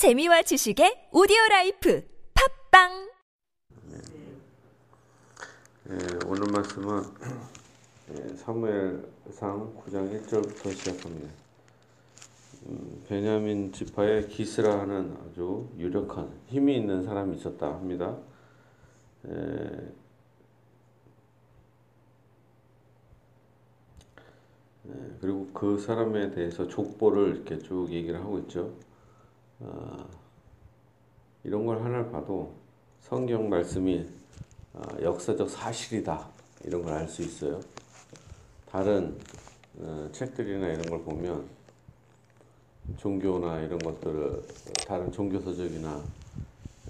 재미와 지식의 오디오 life 팟빵 예, 오늘 말씀은 예, 사무엘상 9장 1절부터 시작합니다. 음, 베냐민 지파의 기스라 하는 아주 유력한 힘이 있는 사람이 있었다 합니다. 예, 예, 그리고 그 사람에 대해서 족보를 이렇게 쭉 얘기를 하고 있죠. 아, 이런 걸 하나를 봐도 성경 말씀이 아, 역사적 사실이다 이런 걸 알 수 있어요. 다른 어, 책들이나 이런 걸 보면 종교나 이런 것들을 다른 종교 서적이나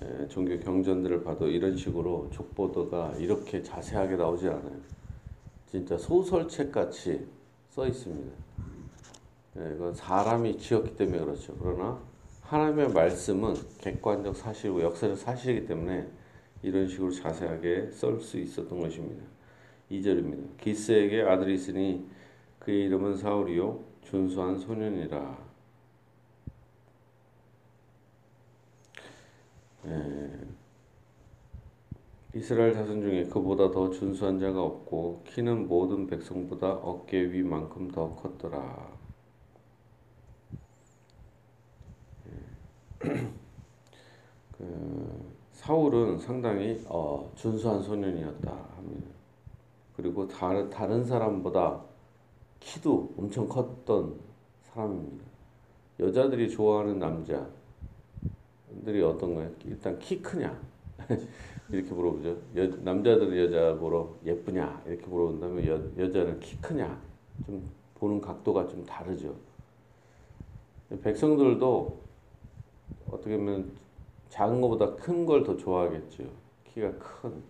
에, 종교 경전들을 봐도 이런 식으로 족보도가 이렇게 자세하게 나오지 않아요. 진짜 소설책 같이 써 있습니다. 예, 이건 사람이 지었기 때문에 그렇죠. 그러나 하나님의 말씀은 객관적 사실이고 역사적 사실이기 때문에 이런 식으로 자세하게 썰 수 있었던 것입니다. 2절입니다. 기스에게 아들이 있으니 그의 이름은 사울이요 준수한 소년이라. 예. 이스라엘 자손 중에 그보다 더 준수한 자가 없고 키는 모든 백성보다 어깨 위만큼 더 컸더라. 그 사울은 상당히 어, 준수한 소년이었다 합니다. 그리고 다른, 다른 사람보다 키도 엄청 컸던 사람입니다. 여자들이 좋아하는 남자들이 어떤 거예요? 일단 키 크냐? 이렇게 물어보죠. 여, 남자들은 여자 보러 예쁘냐? 이렇게 물어본다면 여, 여자는 키 크냐? 좀 보는 각도가 좀 다르죠. 백성들도 어떻게 보면 작은 것보다 큰 걸 더 좋아하겠죠. 키가 큰.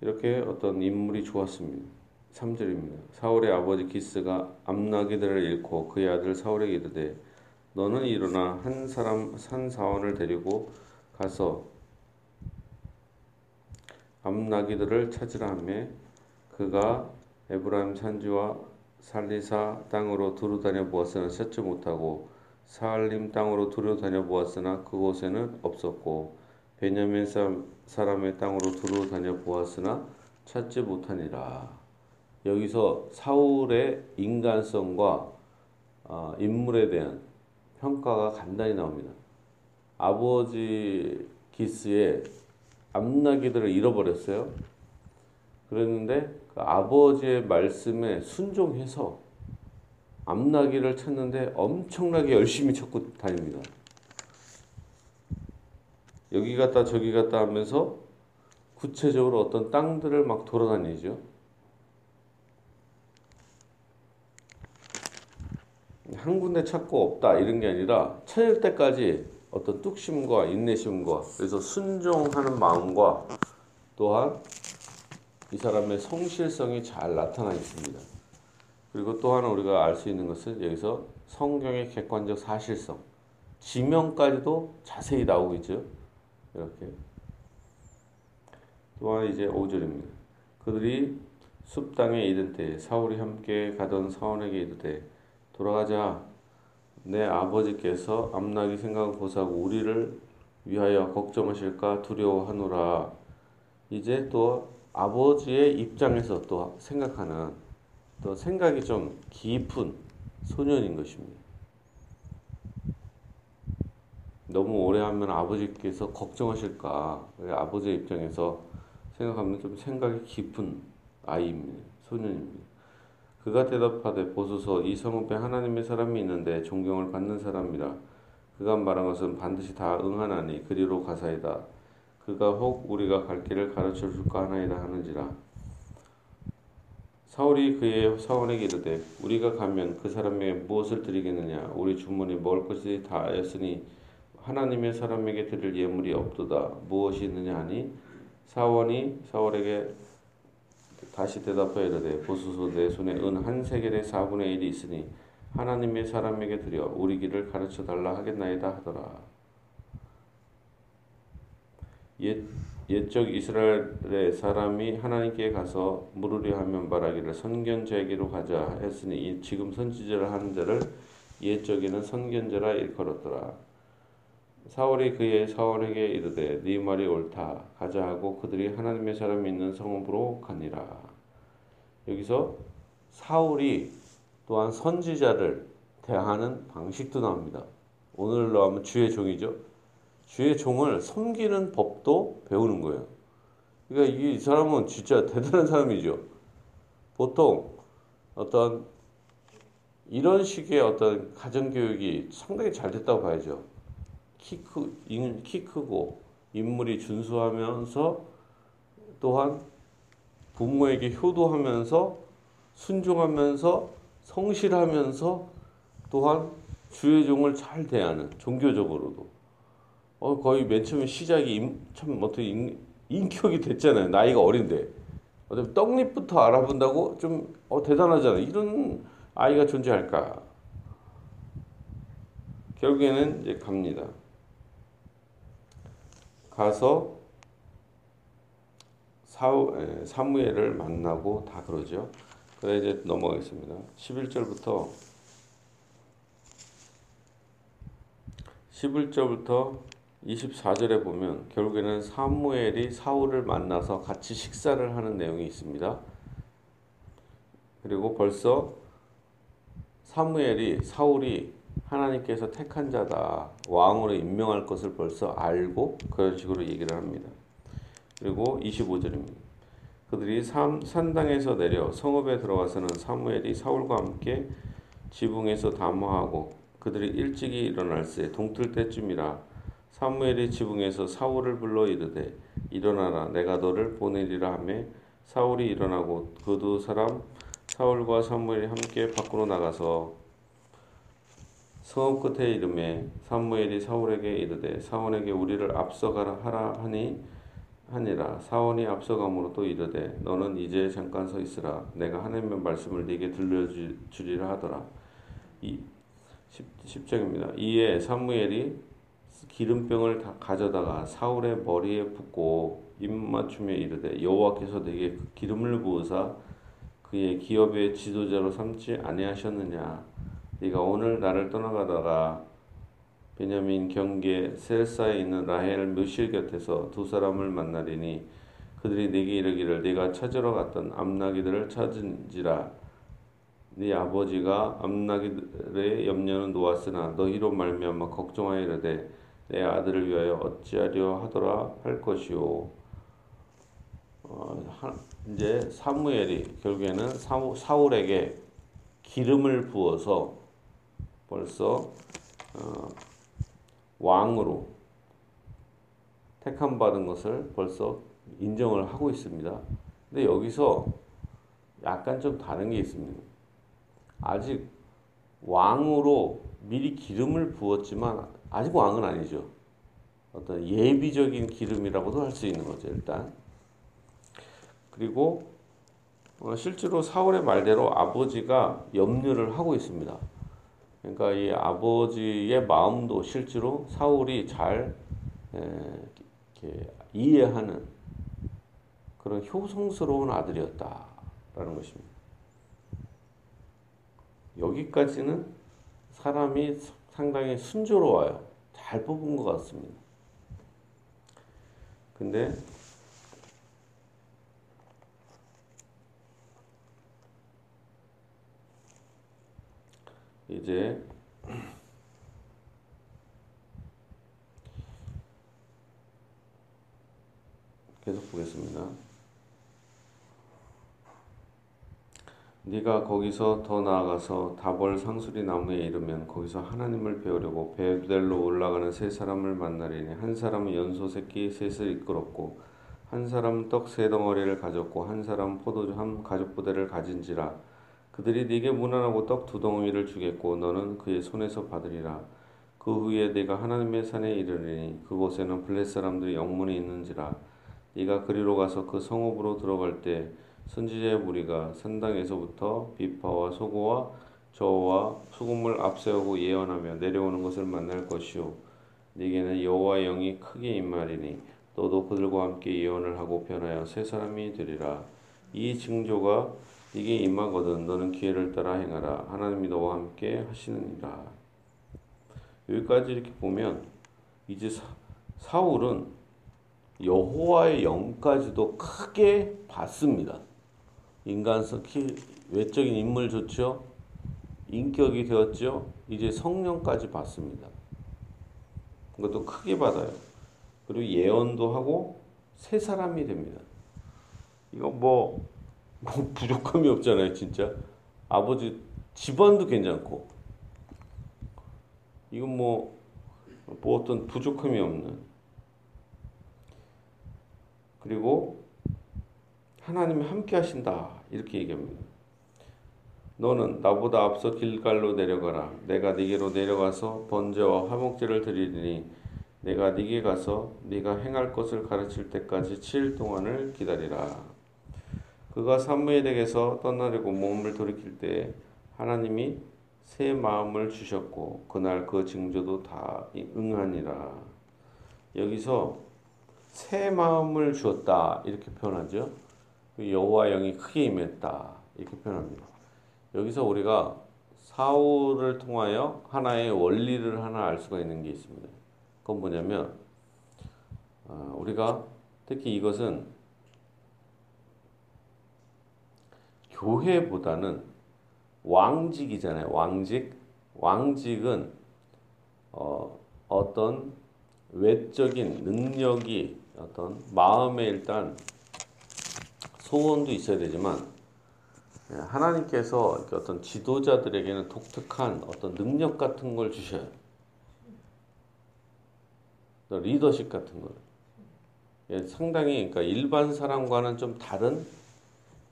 이렇게 어떤 인물이 좋았습니다. 3절입니다. 사울의 아버지 기스가 암나기들을 잃고 그의 아들 사울에게 이르되 너는 일어나 한 사람 산 사원을 데리고 가서 암나기들을 찾으라 하며 그가 에브라임 산지와 살리사 땅으로 두루 다녀 보았으나 찾지 못하고 사알림 땅으로 두루 다녀 보았으나 그곳에는 없었고 베냐민 사람의 땅으로 두루 다녀 보았으나 찾지 못하니라. 여기서 사울의 인간성과 어, 인물에 대한 평가가 간단히 나옵니다. 아버지 기스의 암나기들을 잃어버렸어요. 그랬는데 그 아버지의 말씀에 순종해서 암나기를 찾는데 엄청나게 열심히 찾고 다닙니다. 여기 갔다 저기 갔다 하면서 구체적으로 어떤 땅들을 막 돌아다니죠. 한 군데 찾고 없다 이런 게 아니라 찾을 때까지 어떤 뚝심과 인내심과 그래서 순종하는 마음과 또한 이 사람의 성실성이 잘 나타나 있습니다. 그리고 또 하나 우리가 알 수 있는 것은 여기서 성경의 객관적 사실성, 지명까지도 자세히 나오고 있죠. 이렇게. 또한 이제 5절입니다. 그들이 숲 땅에 이른 때 사울이 함께 가던 사원에게 이르되 돌아가자 내 아버지께서 암나기 생각을 고사하고 우리를 위하여 걱정하실까 두려워하노라. 이제 또 아버지의 입장에서 또 생각하는 또 생각이 좀 깊은 소년인 것입니다. 너무 오래 하면 아버지께서 걱정하실까. 아버지의 입장에서 생각하면 좀 생각이 깊은 아이입니다. 소년입니다. 그가 대답하되 보소서 이 성읍에 하나님의 사람이 있는데 존경을 받는 사람이라. 그가 말한 것은 반드시 다 응하나니 그리로 가사이다. 그가 혹 우리가 갈 길을 가르쳐 줄까 하나이다 하는지라. 사울이 그의 사원에게 이르되 우리가 가면 그 사람에게 무엇을 드리겠느냐? 우리 주문이 먹을 것이 다였으니 하나님의 사람에게 드릴 예물이 없도다. 무엇이 있느냐 하니 사원이 사울에게 다시 대답하여 이르되 보소서 내 손에 은 한 세겔의 4분의 1이 있으니 하나님의 사람에게 드려 우리 길을 가르쳐 달라 하겠나이다 하더라 옛 옛적 이스라엘의 사람이 하나님께 가서 물으려 하면 말하기를 선견자에게로 가자 했으니 지금 선지자를 하는 자를 옛적에는 선견자라 일컬었더라. 사울이 그의 사울에게 이르되 네 말이 옳다 가자 하고 그들이 하나님의 사람이 있는 성읍으로 가니라. 여기서 사울이 또한 선지자를 대하는 방식도 나옵니다. 오늘로 하면 주의 종이죠. 주의 종을 섬기는 법도 배우는 거예요. 그러니까 이 사람은 진짜 대단한 사람이죠. 보통 어떤 이런 식의 어떤 가정교육이 상당히 잘 됐다고 봐야죠. 키, 크, 키 크고 인물이 준수하면서 또한 부모에게 효도하면서 순종하면서 성실하면서 또한 주의 종을 잘 대하는 종교적으로도 어, 거의 맨 처음에 시작이 임, 참 어떻게 인, 인격이 됐잖아요. 나이가 어린데 어차피 떡잎부터 알아본다고 좀 어, 대단하잖아요. 이런 아이가 존재할까? 결국에는 이제 갑니다. 가서 사우, 사무엘을 만나고 다 그러죠. 그래 이제 넘어가겠습니다. 11절부터 11절부터 24절에 보면 결국에는 사무엘이 사울을 만나서 같이 식사를 하는 내용이 있습니다. 그리고 벌써 사무엘이 사울이 하나님께서 택한 자다 왕으로 임명할 것을 벌써 알고 그런 식으로 얘기를 합니다. 그리고 25절입니다. 그들이 산, 산당에서 내려 성읍에 들어가서는 사무엘이 사울과 함께 지붕에서 담화하고 그들이 일찍이 일어날 새 동틀 때쯤이라 사무엘이 지붕에서 사울을 불러 이르되 일어나라 내가 너를 보내리라 하매 사울이 일어나고 그 두 사람 사울과 사무엘이 함께 밖으로 나가서 성읍 끝에 이름에 사무엘이 사울에게 이르되 사원에게 우리를 앞서가라 하라 하니 하니라. 사원이 앞서감으로 또 이르되 너는 이제 잠깐 서 있으라. 내가 하나님의 말씀을 네게 들려주리라 하더라. 이 10장입니다. 이에 사무엘이 기름병을 가져다가 사울의 머리에 붓고 입맞춤에 이르되 여호와께서 내게 그 기름을 부으사 그의 기업의 지도자로 삼지 아니하셨느냐? 네가 오늘 나를 떠나가다가 베냐민 경계 셀사에 있는 라헬 묘실 곁에서 두 사람을 만나리니 그들이 내게 이르기를 네가 찾으러 갔던 암나기들을 찾은지라. 네 아버지가 암나기들의 염려는 놓았으나 너희로 말미암아 걱정하여 이르되 내 아들을 위하여 어찌하려 하더라 할 것이요. 어, 이제 사무엘이 결국에는 사울에게 기름을 부어서 벌써 어, 왕으로 택함 받은 것을 벌써 인정을 하고 있습니다. 근데 여기서 약간 좀 다른 게 있습니다. 아직 왕으로 미리 기름을 부었지만 아직 왕은 아니죠. 어떤 예비적인 기름이라고도 할 수 있는 거죠, 일단. 그리고 어, 실제로 사울의 말대로 아버지가 염려를 하고 있습니다. 그러니까 이 아버지의 마음도 실제로 사울이 잘 이해하는 그런 효성스러운 아들이었다라는 것입니다. 여기까지는 사람이 상당히 순조로워요. 잘 뽑은 것 같습니다. 근데 이제 계속 보겠습니다. 네가 거기서 더 나아가서 다벌 상수리 나무에 이르면 거기서 하나님을 배우려고 베델로 올라가는 세 사람을 만나리니 한 사람은 연소 새끼 셋을 이끌었고 한 사람은 떡 세 덩어리를 가졌고 한 사람은 포도주 한 가죽 부대를 가진지라. 그들이 네게 무난하고 떡 두 덩어리를 주겠고 너는 그의 손에서 받으리라. 그 후에 네가 하나님의 산에 이르리니 그곳에는 블레 사람들이 영문이 있는지라. 네가 그리로 가서 그 성읍으로 들어갈 때 선지자의 무리가 산당에서부터 비파와 소고와 저와 수금을 앞세우고 예언하며 내려오는 것을 만날 것이요. 네게는 여호와 영이 크게 임하리니 너도 그들과 함께 예언을 하고 변하여 새 사람이 되리라. 이 징조가 이게 임하거든 너는 기회를 따라 행하라. 하나님이 너와 함께 하시느니라. 여기까지 이렇게 보면 이제 사, 사울은 여호와의 영까지도 크게 봤습니다. 인간성 외적인 인물 좋죠. 인격이 되었죠. 이제 성령까지 받습니다. 그것도 크게 받아요. 그리고 예언도 하고 새 사람이 됩니다. 이거 뭐, 뭐 부족함이 없잖아요, 진짜. 아버지 집안도 괜찮고. 이건 뭐, 뭐 어떤 부족함이 없는. 그리고 하나님이 함께 하신다. 이렇게 얘기합니다. 너는 나보다 앞서 길갈로 내려가라. 내가 네게로 내려가서 번제와 화목제를 드리리니 내가 네게 가서 네가 행할 것을 가르칠 때까지 7일 동안을 기다리라. 그가 사무엘에게서 떠나려고 몸을 돌이킬 때 하나님이 새 마음을 주셨고 그날 그 징조도 다 응하니라. 여기서 새 마음을 주었다 이렇게 표현하죠. 여호와 영이 크게 임했다 이렇게 표현합니다. 여기서 우리가 사울을 통하여 하나의 원리를 하나 알 수가 있는 게 있습니다. 그건 뭐냐면 아, 우리가 특히 이것은 교회보다는 왕직이잖아요. 왕직. 왕직은 어, 어떤 외적인 능력이 어떤 마음에 일단 소원도 있어야 되지만 예, 하나님께서 어떤 지도자들에게는 독특한 어떤 능력 같은 걸 주셔요. 리더십 같은 걸. 예, 상당히 그러니까 일반 사람과는 좀 다른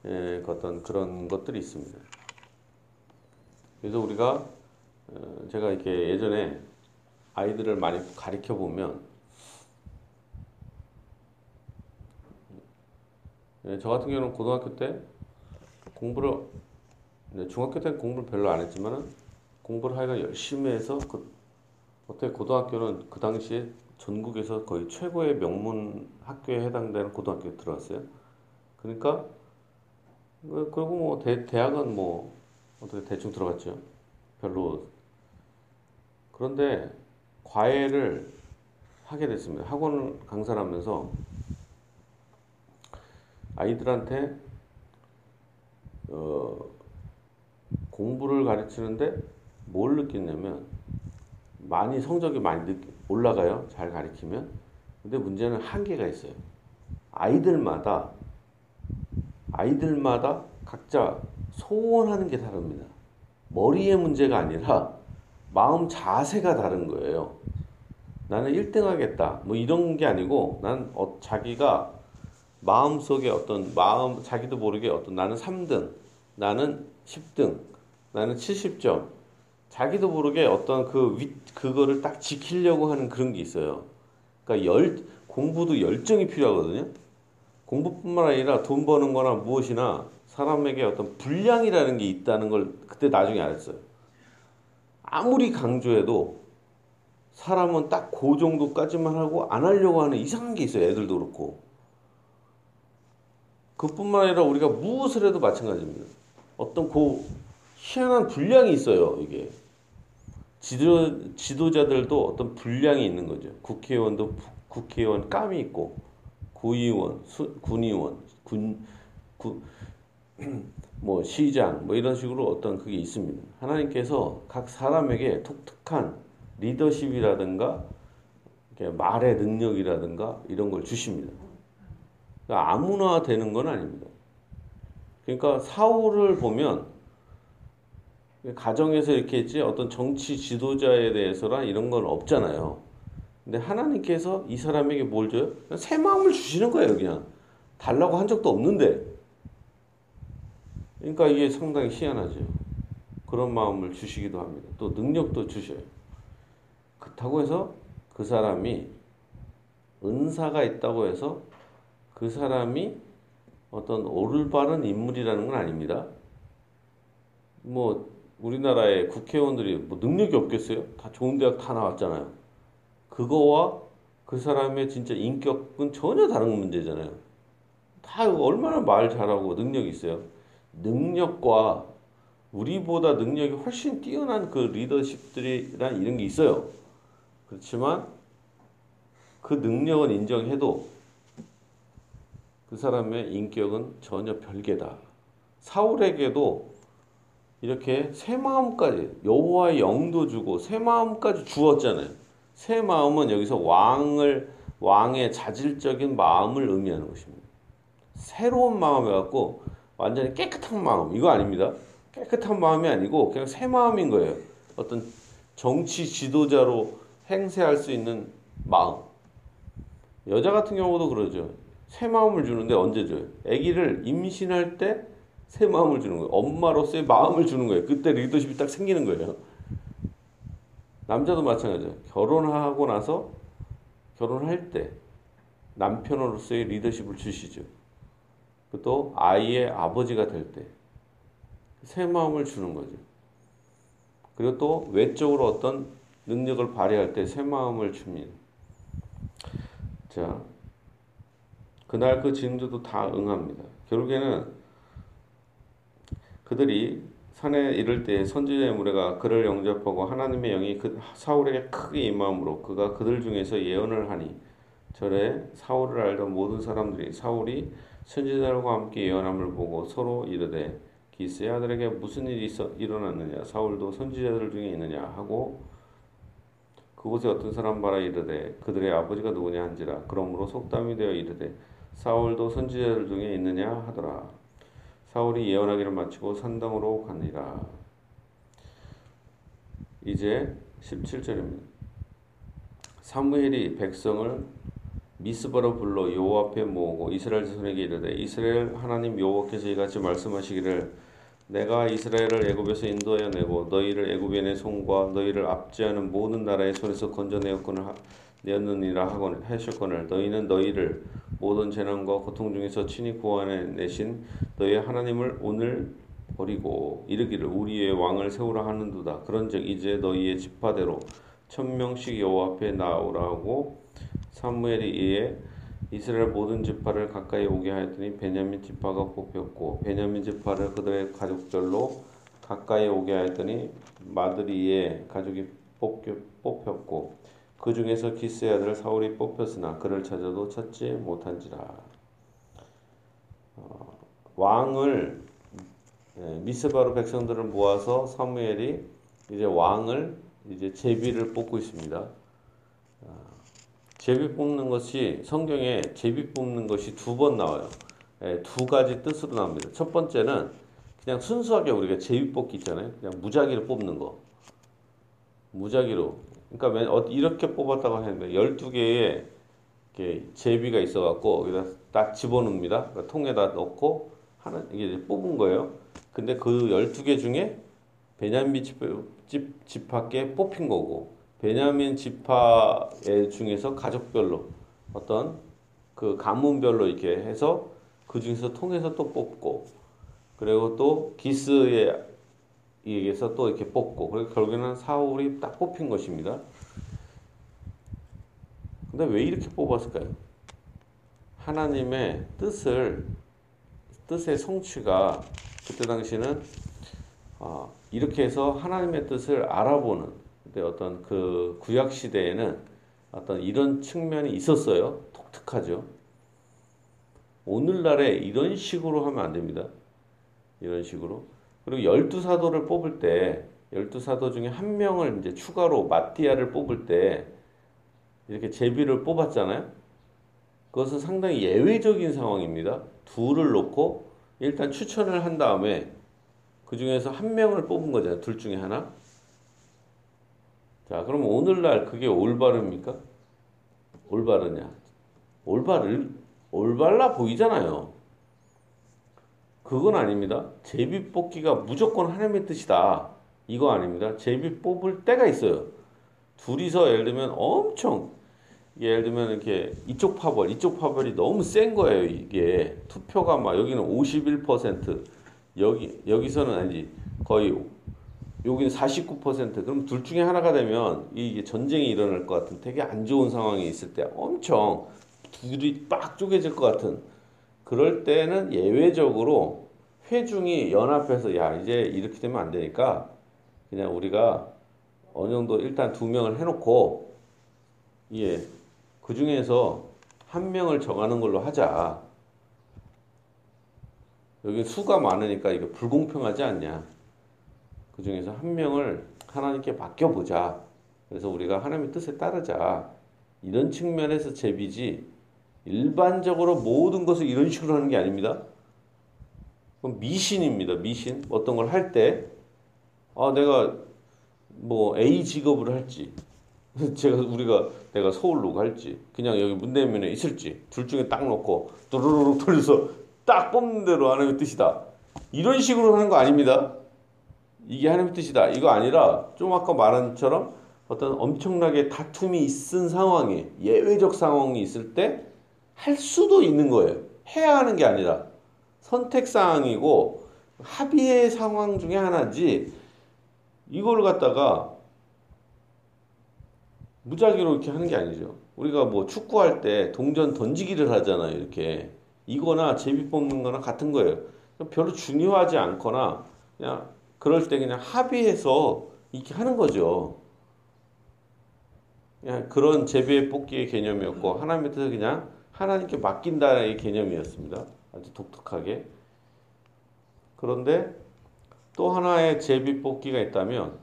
예, 어떤 그런 것들이 있습니다. 그래서 우리가 어, 제가 이렇게 예전에 아이들을 많이 가르쳐 보면 저 같은 경우는 고등학교 때 공부를 중학교 때 공부를 별로 안 했지만은 공부를 하여간 열심히 해서 그 어떻게 고등학교는 그 당시에 전국에서 거의 최고의 명문 학교에 해당되는 고등학교에 들어왔어요. 그러니까 그리고 뭐 대, 대학은 뭐 어떻게 대충 들어갔죠. 별로 그런데 과외를 하게 됐습니다. 학원 강사를 하면서 아이들한테 어, 공부를 가르치는데 뭘 느꼈냐면 많이 성적이 많이 올라가요. 잘 가르치면. 근데 문제는 한계가 있어요. 아이들마다 아이들마다 각자 소원하는 게 다릅니다. 머리의 문제가 아니라 마음 자세가 다른 거예요. 나는 1등 하겠다. 뭐 이런 게 아니고 난 어, 자기가 마음속에 어떤 마음 자기도 모르게 어떤 나는 3등, 나는 10등, 나는 70점. 자기도 모르게 어떤 그 위, 그거를 딱 지키려고 하는 그런 게 있어요. 그러니까 열 공부도 열정이 필요하거든요. 공부뿐만 아니라 돈 버는 거나 무엇이나 사람에게 어떤 분량이라는 게 있다는 걸 그때 나중에 알았어요. 아무리 강조해도 사람은 딱 그 정도까지만 하고 안 하려고 하는 이상한 게 있어요. 애들도 그렇고. 그뿐만 아니라 우리가 무엇을 해도 마찬가지입니다. 어떤 그 희한한 분량이 있어요. 이게 지도 지도자들도 어떤 분량이 있는 거죠. 국회의원도 국회의원 감이 있고 구의원, 수, 군의원, 군, 구, 뭐 시장 뭐 이런 식으로 어떤 그게 있습니다. 하나님께서 각 사람에게 독특한 리더십이라든가 말의 능력이라든가 이런 걸 주십니다. 그러니까 아무나 되는 건 아닙니다. 그러니까 사울을 보면 가정에서 이렇게 했지 어떤 정치 지도자에 대해서란 이런 건 없잖아요. 근데 하나님께서 이 사람에게 뭘 줘요? 새 마음을 주시는 거예요, 그냥. 달라고 한 적도 없는데. 그러니까 이게 상당히 희한하죠. 그런 마음을 주시기도 합니다. 또 능력도 주셔요. 그렇다고 해서 그 사람이 은사가 있다고 해서 그 사람이 어떤 올바른 인물이라는 건 아닙니다. 뭐 우리나라의 국회의원들이 뭐 능력이 없겠어요? 다 좋은 대학 다 나왔잖아요. 그거와 그 사람의 진짜 인격은 전혀 다른 문제잖아요. 다 얼마나 말 잘하고 능력이 있어요. 능력과 우리보다 능력이 훨씬 뛰어난 그 리더십들이란 이런 게 있어요. 그렇지만 그 능력은 인정해도 그 사람의 인격은 전혀 별개다. 사울에게도 이렇게 새 마음까지 여호와의 영도 주고 새 마음까지 주었잖아요. 새 마음은 여기서 왕을 왕의 자질적인 마음을 의미하는 것입니다. 새로운 마음이 갖고 완전히 깨끗한 마음 이거 아닙니다. 깨끗한 마음이 아니고 그냥 새 마음인 거예요. 어떤 정치 지도자로 행세할 수 있는 마음. 여자 같은 경우도 그러죠. 새 마음을 주는데 언제 줘요? 아기를 임신할 때 새 마음을 주는 거예요. 엄마로서의 마음을 주는 거예요. 그때 리더십이 딱 생기는 거예요. 남자도 마찬가지예요. 결혼하고 나서 결혼할 때 남편으로서의 리더십을 주시죠. 또 아이의 아버지가 될 때 새 마음을 주는 거죠. 그리고 또 외적으로 어떤 능력을 발휘할 때 새 마음을 줍니다. 자, 그날 그 징조도 다 응합니다. 결국에는 그들이 산에 이를 때 선지자의 무리가 그를 영접하고 하나님의 영이 그 사울에게 크게 임함으로 그가 그들 중에서 예언을 하니 절에 사울을 알던 모든 사람들이 사울이 선지자들과 함께 예언함을 보고 서로 이르되 기스의 아들에게 무슨 일이 있어 일어났느냐? 사울도 선지자들 중에 있느냐? 하고 그곳에 어떤 사람 봐라 이르되 그들의 아버지가 누구냐 한지라. 그러므로 속담이 되어 이르되 사울도 선지자들 중에 있느냐 하더라. 사울이 예언하기를 마치고 산당으로 가니라. 이제 17절입니다. 사무엘이 백성을 미스바로 불러 여호와 앞에 모으고 이스라엘 자손에게 이르되 이스라엘 하나님 여호와께서 이같이 말씀하시기를 내가 이스라엘을 애굽에서 인도하여 내고 너희를 애굽의 내 손과 너희를 압제하는 모든 나라의 손에서 건져내었거늘 내었느니라 하거늘 하셨거늘. 너희는 너희를 모든 재난과 고통 중에서 친히 구원해 내신 너희 하나님을 오늘 버리고 이르기를 우리의 왕을 세우라 하는도다. 그런즉 이제 너희의 지파대로 천명씩 여호와 앞에 나오라고 사무엘이 이에 이스라엘 모든 지파를 가까이 오게 하였더니 베냐민 지파가 뽑혔고 베냐민 지파를 그들의 가족별로 가까이 오게 하였더니 마드리의 가족이 뽑혔고 그 중에서 기스의 아들 사울이 뽑혔으나 그를 찾아도 찾지 못한지라 어, 왕을 예, 미스바로 백성들을 모아서 사무엘이 이제 왕을 이제 제비를 뽑고 있습니다. 제비 뽑는 것이 성경에 제비 뽑는 것이 두 번 나와요. 예, 두 가지 뜻으로 나옵니다. 첫 번째는 그냥 순수하게 우리가 제비 뽑기 있잖아요. 그냥 무작위로 뽑는 거. 무작위로. 그러니까 어, 이렇게 뽑았다고 하는데 12개의 제비가 있어 갖고 여기다 딱 집어넣습니다. 그러니까 통에다 넣고 하는 이게 뽑은 거예요. 근데 그 12개 중에 베냐민 집, 집, 집합계 뽑힌 거고 베냐민 지파 중에서 가족별로 어떤 그 가문별로 이렇게 해서 그 중에서 통해서 또 뽑고 그리고 또 기스에 의해서 또 이렇게 뽑고 그리고 결국에는 사울이 딱 뽑힌 것입니다. 근데 왜 이렇게 뽑았을까요? 하나님의 뜻을 뜻의 성취가 그때 당시는 어, 이렇게 해서 하나님의 뜻을 알아보는 그때 어떤 그 구약 시대에는 어떤 이런 측면이 있었어요. 독특하죠. 오늘날에 이런 식으로 하면 안 됩니다. 이런 식으로. 그리고 열두 사도를 뽑을 때 열두 사도 중에 한 명을 이제 추가로 마띠아를 뽑을 때 이렇게 제비를 뽑았잖아요. 그것은 상당히 예외적인 상황입니다. 둘을 놓고 일단 추천을 한 다음에 그 중에서 한 명을 뽑은 거잖아요. 둘 중에 하나. 자, 그럼 오늘날 그게 올바릅니까? 올바르냐? 올바를, 올발라 보이잖아요. 그건 아닙니다. 제비 뽑기가 무조건 하나님의 뜻이다. 이거 아닙니다. 제비 뽑을 때가 있어요. 둘이서 예를 들면 엄청 예를 들면 이렇게 이쪽 파벌, 이쪽 파벌이 너무 센 거예요. 이게 투표가 막 여기는 51% 여기 여기서는 아니지 거의 여기는 49% 그럼 둘 중에 하나가 되면 이게 전쟁이 일어날 것 같은 되게 안 좋은 상황이 있을 때 엄청 둘이 빡 쪼개질 것 같은 그럴 때는 예외적으로 회중이 연합해서 야 이제 이렇게 되면 안 되니까 그냥 우리가 어느 정도 일단 두 명을 해놓고 예, 그 중에서 한 명을 정하는 걸로 하자. 여기 수가 많으니까 이게 불공평하지 않냐. 그 중에서 한 명을 하나님께 맡겨보자. 그래서 우리가 하나님의 뜻에 따르자. 이런 측면에서 제비지 일반적으로 모든 것을 이런 식으로 하는 게 아닙니다. 그럼 미신입니다. 미신. 어떤 걸 할 때, 아, 내가 뭐 A 직업을 할지, 제가 우리가 내가 서울로 갈지, 그냥 여기 문대면에 있을지, 둘 중에 딱 놓고 두루룩 돌려서 딱 뽑는 대로 하나님의 뜻이다. 이런 식으로 하는 거 아닙니다. 이게 하나님의 뜻이다. 이거 아니라 좀 아까 말한 것처럼 어떤 엄청나게 다툼이 있은 상황에 예외적 상황이 있을 때 할 수도 있는 거예요. 해야 하는 게 아니라 선택 사항이고 합의의 상황 중에 하나지 이걸 갖다가 무작위로 이렇게 하는 게 아니죠. 우리가 뭐 축구할 때 동전 던지기를 하잖아요. 이렇게 이거나 제비 뽑는 거나 같은 거예요. 별로 중요하지 않거나 그냥 그럴 때 그냥 합의해서 이렇게 하는 거죠. 그냥 그런 제비의 뽑기의 개념이었고 하나님의 뜻을 그냥 하나님께 맡긴다의 개념이었습니다. 아주 독특하게. 그런데 또 하나의 제비 뽑기가 있다면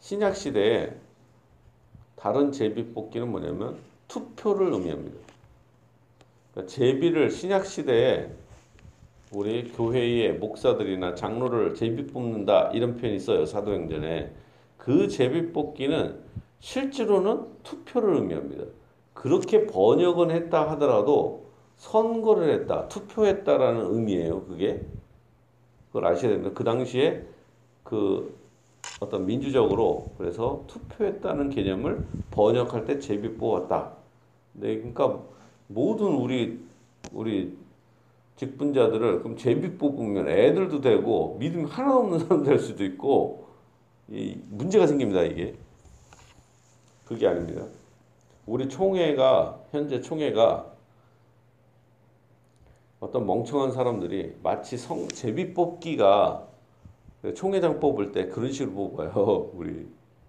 신약 시대에 다른 제비 뽑기는 뭐냐면 투표를 의미합니다. 그러니까 제비를 신약 시대에 우리 교회의 목사들이나 장로를 제비 뽑는다 이런 표현이 있어요 사도행전에 그 제비 뽑기는 실제로는 투표를 의미합니다. 그렇게 번역은 했다 하더라도 선거를 했다, 투표했다라는 의미예요. 그게 그걸 아셔야 됩니다. 그 당시에 그 어떤 민주적으로 그래서 투표했다는 개념을 번역할 때 제비 뽑았다. 네, 그러니까 모든 우리 우리 직분자들을 그럼 제비 뽑으면 애들도 되고 믿음이 하나도 없는 사람 될 수도 있고 이 문제가 생깁니다 이게 그게 아닙니다. 우리 총회가 현재 총회가 어떤 멍청한 사람들이 마치 성 제비 뽑기가 총회장 뽑을 때 그런 식으로 뽑아요. 우리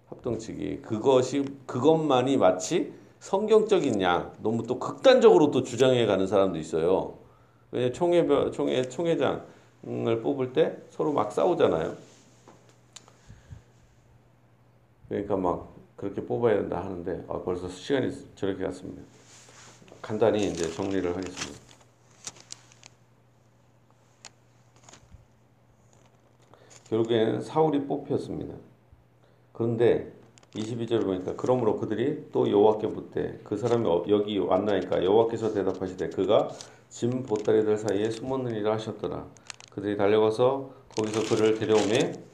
합동 측이 그것이 그것만이 마치 성경적인 양 너무 또 극단적으로 또 주장해 가는 사람도 있어요. 왜냐 총회 총회 총회장을 뽑을 때 서로 막 싸우잖아요. 그러니까 막 그렇게 뽑아야 된다 하는데 아, 벌써 시간이 저렇게 갔습니다. 간단히 이제 정리를 하겠습니다. 결국에는 사울이 뽑혔습니다. 그런데 22절 보니까 그러므로 그들이 또 여호와께 묻되 그 사람이 어, 여기 왔나이까 여호와께서 대답하시되 그가 짐 보따리들 사이에 숨었느니라 하셨더라. 그들이 달려가서 거기서 그를 데려오매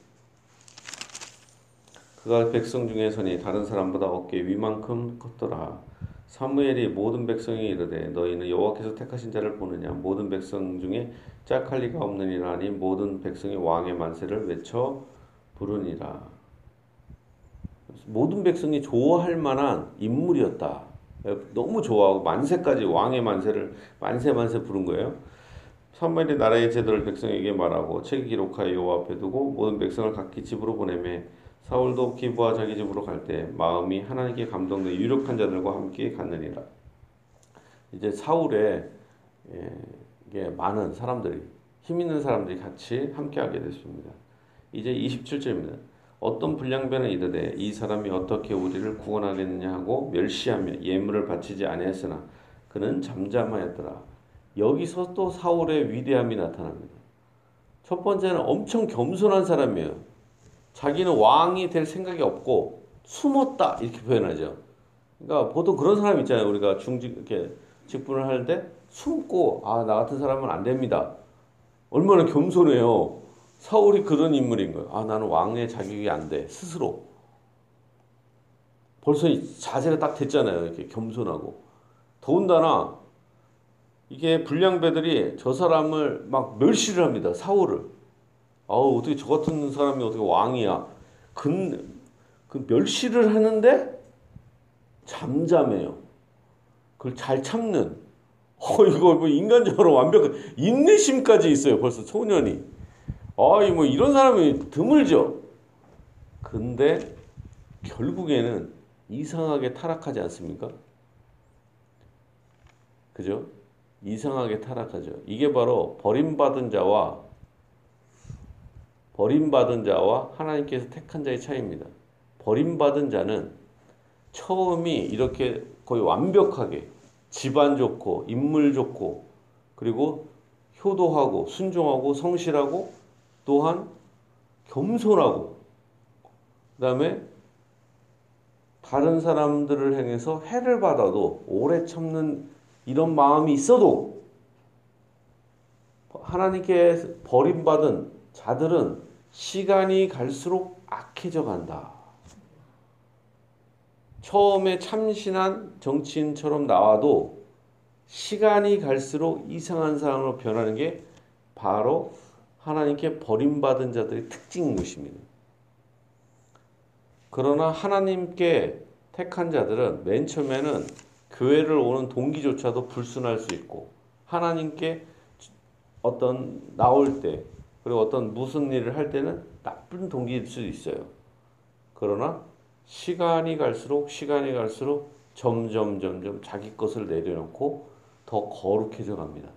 그가 백성 중에 서니 다른 사람보다 어깨 위만큼 컸더라. 사무엘이 모든 백성이 이르되 너희는 여호와께서 택하신 자를 보느냐 모든 백성 중에 짝할 리가 없느니라 하니 모든 백성이 왕의 만세를 외쳐 부르니라. 모든 백성이 좋아할 만한 인물이었다. 너무 좋아하고 만세까지 왕의 만세를 만세 만세 부른 거예요. 사무엘이 나라의 제도를 백성에게 말하고 책 기록하여 여호와 앞에 두고 모든 백성을 각기 집으로 보내매 사울도 기부와 자기 집으로 갈 때 마음이 하나님께 감동된 유력한 자들과 함께 갔느니라. 이제 사울의 예, 많은 사람들이 힘 있는 사람들이 같이 함께하게 됐습니다. 이제 27절입니다. 어떤 불량배는 이르되 이 사람이 어떻게 우리를 구원하겠느냐 하고 멸시하며 예물을 바치지 아니했으나 그는 잠잠하였더라. 여기서 또 사울의 위대함이 나타납니다. 첫 번째는 엄청 겸손한 사람이에요. 자기는 왕이 될 생각이 없고 숨었다 이렇게 표현하죠. 그러니까 보통 그런 사람 있잖아요. 우리가 중직 이렇게 직분을 하는데 숨고 아 나 같은 사람은 안 됩니다. 얼마나 겸손해요. 사울이 그런 인물인 거예요. 아 나는 왕의 자격이 안 돼. 스스로. 벌써 자세가 딱 됐잖아요. 이렇게 겸손하고. 더군다나 이게 불량배들이 저 사람을 막 멸시를 합니다. 사울을. 아우 어떻게 저 같은 사람이 어떻게 왕이야. 그, 그 멸시를 하는데 잠잠해요. 그걸 잘 참는. 어 이거 뭐 인간적으로 완벽한 인내심까지 있어요. 벌써 소년이. 아이 뭐 이런 사람이 드물죠. 근데 결국에는 이상하게 타락하지 않습니까? 그죠? 이상하게 타락하죠. 이게 바로 버림받은 자와 버림받은 자와 하나님께서 택한 자의 차이입니다. 버림받은 자는 처음이 이렇게 거의 완벽하게 집안 좋고 인물 좋고 그리고 효도하고 순종하고 성실하고 또한 겸손하고 그다음에 다른 사람들을 향해서 해를 받아도 오래 참는 이런 마음이 있어도 하나님께 버림받은 자들은 시간이 갈수록 악해져 간다. 처음에 참신한 정치인처럼 나와도 시간이 갈수록 이상한 사람으로 변하는 게 바로 하나님께 버림받은 자들의 특징인 것입니다. 그러나 하나님께 택한 자들은 맨 처음에는 교회를 오는 동기조차도 불순할 수 있고 하나님께 어떤 나올 때 그리고 어떤 무슨 일을 할 때는 나쁜 동기일 수 있어요. 그러나 시간이 갈수록 시간이 갈수록 점점 점점 자기 것을 내려놓고 더 거룩해져 갑니다.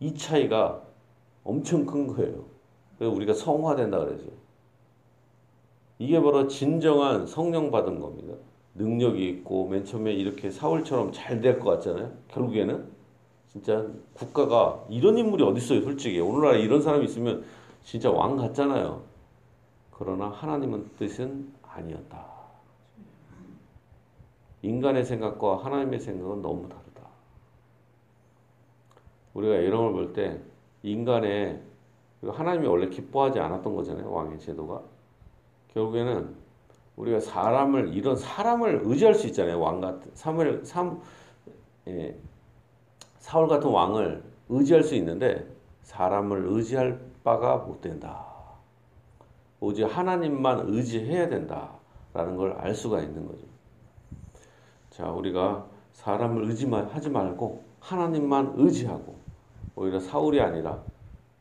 이 차이가 엄청 큰 거예요. 그래서 우리가 성화된다 그러죠. 이게 바로 진정한 성령 받은 겁니다. 능력이 있고 맨 처음에 이렇게 사울처럼 잘 될 것 같잖아요. 결국에는 진짜 국가가 이런 인물이 어디 있어요, 솔직히. 오늘날에 이런 사람이 있으면 진짜 왕 같잖아요. 그러나 하나님은 뜻은 아니었다. 인간의 생각과 하나님의 생각은 너무 다르다. 우리가 이런 걸 볼 때 인간의 하나님이 원래 기뻐하지 않았던 거잖아요. 왕의 제도가. 결국에는 우리가 사람을 이런 사람을 의지할 수 있잖아요. 왕 같은 사물 삼 예, 사울 같은 왕을 의지할 수 있는데 사람을 의지할 바가 못 된다. 오직 하나님만 의지해야 된다라는 걸 알 수가 있는 거죠. 자, 우리가 사람을 의지하지 말고 하나님만 의지하고 오히려 사울이 아니라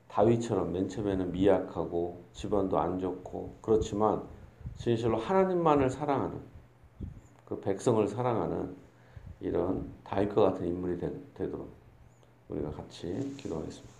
다윗처럼 맨 처음에는 미약하고 집안도 안 좋고 그렇지만 진실로 하나님만을 사랑하는 그 백성을 사랑하는 이런 다윗과 같은 인물이 되, 도록 우리가 같이 기도하겠습니다.